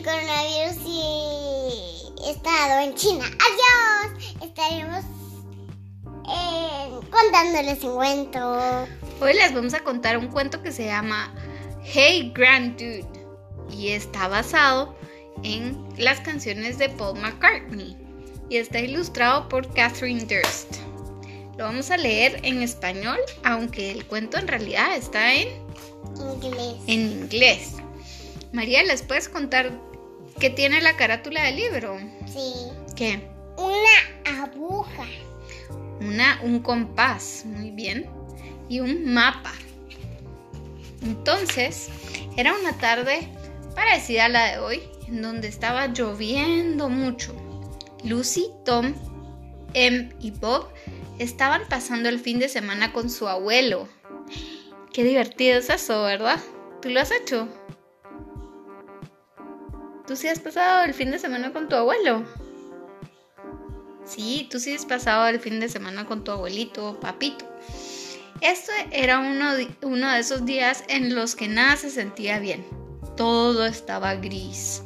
el coronavirus y he estado en China. Adiós. Estaremos eh, contándoles un cuento. Hoy les vamos a contar un cuento que se llama Hey Grand Dude y está basado en las canciones de Paul McCartney y está ilustrado por Catherine Durst. Lo vamos a leer en español, aunque el cuento en realidad está en Inglés. en inglés. María, ¿les puedes contar qué tiene la carátula del libro? Sí. ¿Qué? Una aguja. Una, un compás, muy bien, y un mapa. Entonces, era una tarde parecida a la de hoy, en donde estaba lloviendo mucho. Lucy, Tom, Em y Bob estaban pasando el fin de semana con su abuelo. Qué divertido es eso, ¿verdad? ¿Tú lo has hecho? ¿Tú sí has pasado el fin de semana con tu abuelo? Sí, tú sí has pasado el fin de semana con tu abuelito, papito. Este era uno de, uno de esos días en los que nada se sentía bien. Todo estaba gris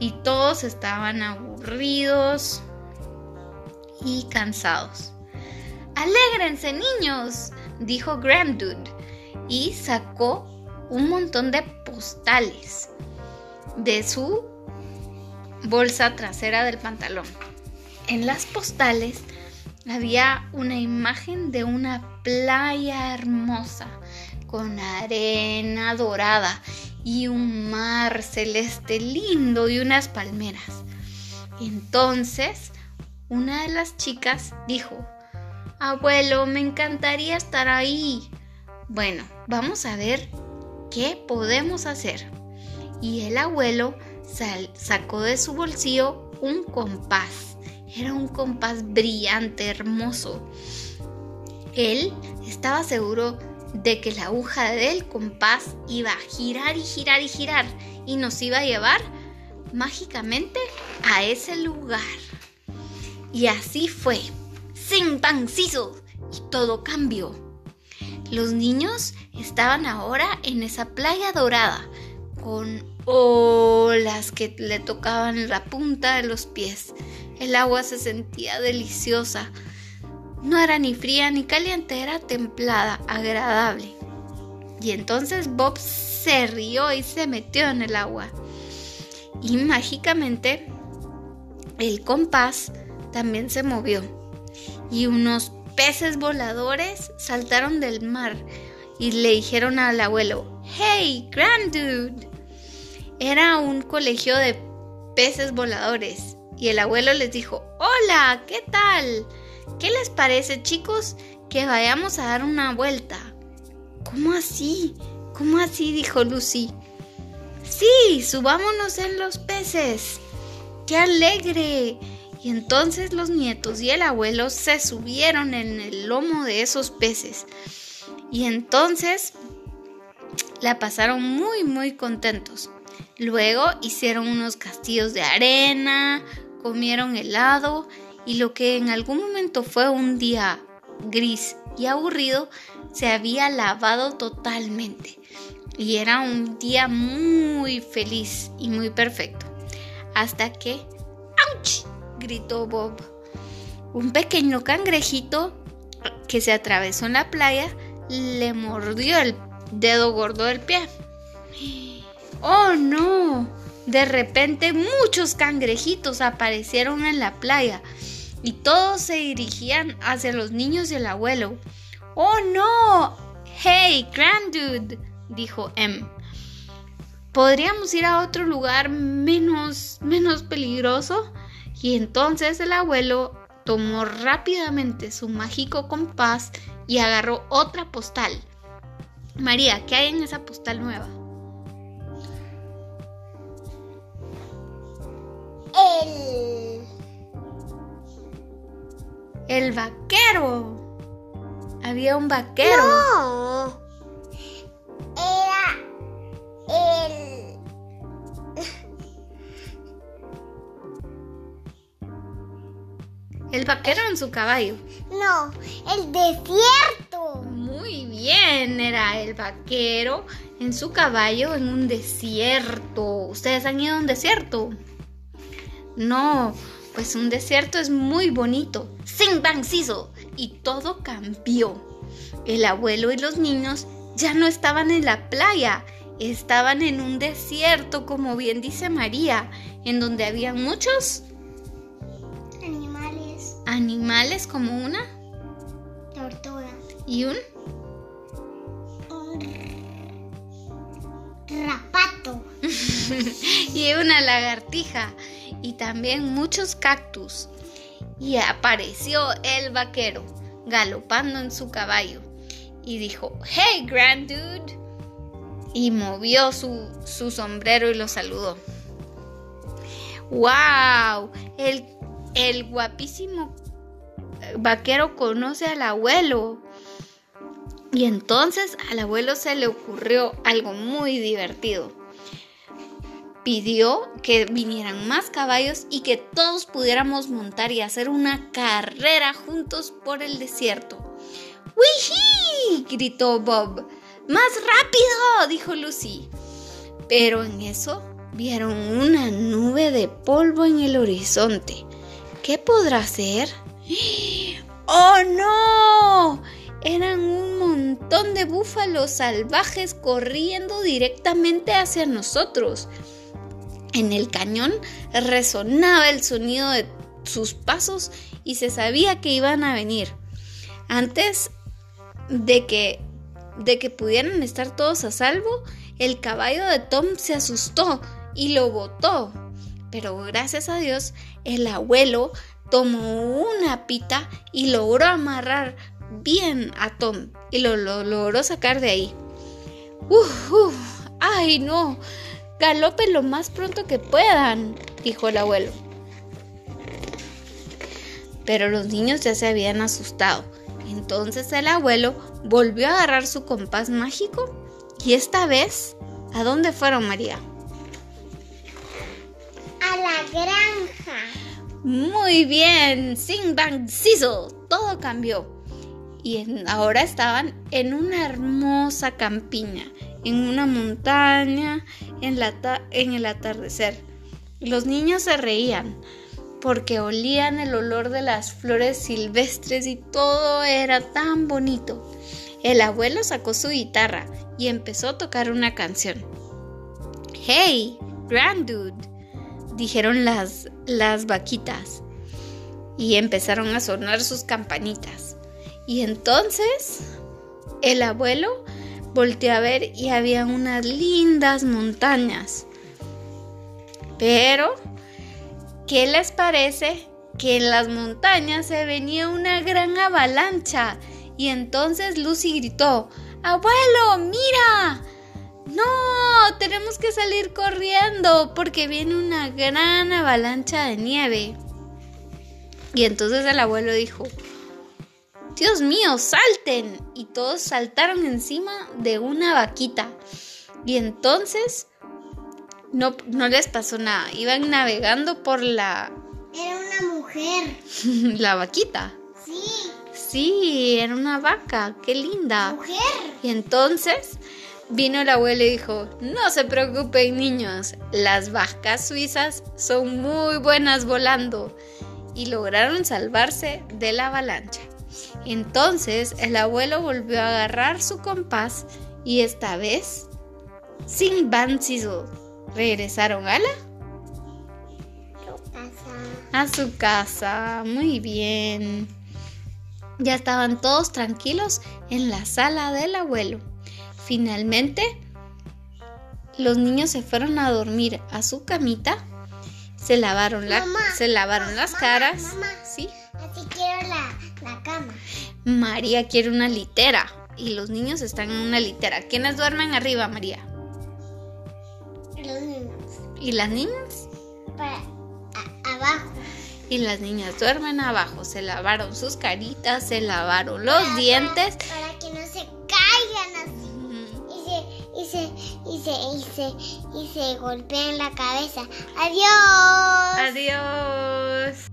y todos estaban aburridos y cansados. Alégrense, niños, dijo Granddude y sacó un montón de postales de su bolsa trasera del pantalón. En las postales había una imagen de una playa hermosa con arena dorada y un mar celeste lindo y unas palmeras. Entonces, una de las chicas dijo, Abuelo, me encantaría estar ahí. Bueno, vamos a ver qué podemos hacer. Y el abuelo sacó de su bolsillo un compás. Era un compás brillante, hermoso. Él estaba seguro de que la aguja del compás iba a girar y girar y girar y nos iba a llevar mágicamente a ese lugar. Y así fue. Sin pan siso. Y todo cambió. Los niños estaban ahora en esa playa dorada, con olas que le tocaban la punta de los pies. El agua se sentía deliciosa. No era ni fría ni caliente, era templada, agradable. Y entonces Bob se rió y se metió en el agua. Y mágicamente el compás también se movió. Y unos peces voladores saltaron del mar y le dijeron al abuelo, ¡Hey, Granddude! Era un colegio de peces voladores y el abuelo les dijo, ¡Hola! ¿Qué tal? ¿Qué les parece, chicos, que vayamos a dar una vuelta? ¿Cómo así? ¿Cómo así? dijo Lucy. Sí, subámonos en los peces. ¡Qué alegre! Y entonces los nietos y el abuelo se subieron en el lomo de esos peces. Y entonces la pasaron muy, muy contentos. Luego hicieron unos castillos de arena, comieron helado y lo que en algún momento fue un día gris y aburrido se había lavado totalmente. Y era un día muy feliz y muy perfecto. Hasta que... ¡Auch! gritó Bob. Un pequeño cangrejito que se atravesó en la playa le mordió el dedo gordo del pie. ¡Oh no! De repente muchos cangrejitos aparecieron en la playa y todos se dirigían hacia los niños y el abuelo. ¡Oh no! ¡Hey, Granddude! dijo Em. ¿Podríamos ir a otro lugar menos, menos peligroso? Y entonces el abuelo tomó rápidamente su mágico compás y agarró otra postal. María, ¿qué hay en esa postal nueva? El. El vaquero. Había un vaquero. No. Era. El. El vaquero en su caballo. No. El desierto. Muy muy bien. Era el vaquero en su caballo en un desierto. ¿Ustedes han ido a un desierto? No, pues un desierto es muy bonito. Sing bang sizzle. Y todo cambió. El abuelo y los niños ya no estaban en la playa, estaban en un desierto, como bien dice María, en donde había muchos Animales. animales como una Tortuga. y un Un rapato. y una lagartija y también muchos cactus. Y apareció el vaquero galopando en su caballo y dijo, Hey, grand dude. Y movió su, su sombrero y lo saludó. ¡Wow! El, el guapísimo vaquero conoce al abuelo. Y entonces al abuelo se le ocurrió algo muy divertido. Pidió que vinieran más caballos y que todos pudiéramos montar y hacer una carrera juntos por el desierto. ¡Wihí! gritó Bob. ¡Más rápido! dijo Lucy. Pero en eso vieron una nube de polvo en el horizonte. ¿Qué podrá ser? ¡Oh no! Eran un montón de búfalos salvajes corriendo directamente hacia nosotros. En el cañón resonaba el sonido de sus pasos y se sabía que iban a venir. Antes de que, de que pudieran estar todos a salvo, el caballo de Tom se asustó y lo botó. Pero gracias a Dios, el abuelo tomó una pita y logró amarrar bien a Tom y lo, lo logró sacar de ahí. Uf, uf, ¡Ay, no! Galopen lo más pronto que puedan, dijo el abuelo. Pero los niños ya se habían asustado. Entonces el abuelo volvió a agarrar su compás mágico y esta vez, ¿a dónde fueron María? A la granja. Muy bien, Sing Bang Sizzle, todo cambió. Y en- ahora estaban en una hermosa campiña, en una montaña, en, la en el atardecer. Los niños se reían porque olían el olor de las flores silvestres y todo era tan bonito. El abuelo sacó su guitarra y empezó a tocar una canción. Hey, grand dude, dijeron las, las vaquitas y empezaron a sonar sus campanitas. Y entonces el abuelo volteó a ver y había unas lindas montañas. Pero, ¿qué les parece? Que en las montañas se venía una gran avalancha. Y entonces Lucy gritó, Abuelo, mira. No, tenemos que salir corriendo porque viene una gran avalancha de nieve. Y entonces el abuelo dijo, Dios mío, salten. Y todos saltaron encima de una vaquita. Y entonces no, no les pasó nada. Iban navegando por la, Era una mujer. la vaquita. Sí, Sí, era una vaca. Qué linda. mujer. Y entonces vino el abuelo y dijo, no se preocupen niños, las vacas suizas son muy buenas volando. Y lograron salvarse de la avalancha. Entonces el abuelo volvió a agarrar su compás y esta vez, sin Van Sizzle, regresaron a la a su casa. Muy bien. Ya estaban todos tranquilos en la sala del abuelo. Finalmente, los niños se fueron a dormir a su camita. Se lavaron, la- Mamá, se lavaron las mamá, caras. mamá. Sí. María quiere una litera y los niños están en una litera. ¿Quiénes duermen arriba, María? Los niños. ¿Y las niñas? Para a- abajo. Y las niñas duermen abajo. Se lavaron sus caritas, se lavaron los Para- dientes. Para, para que no se caigan así. Y se, y se, y se, y se, y se golpeen la cabeza. Adiós. Adiós.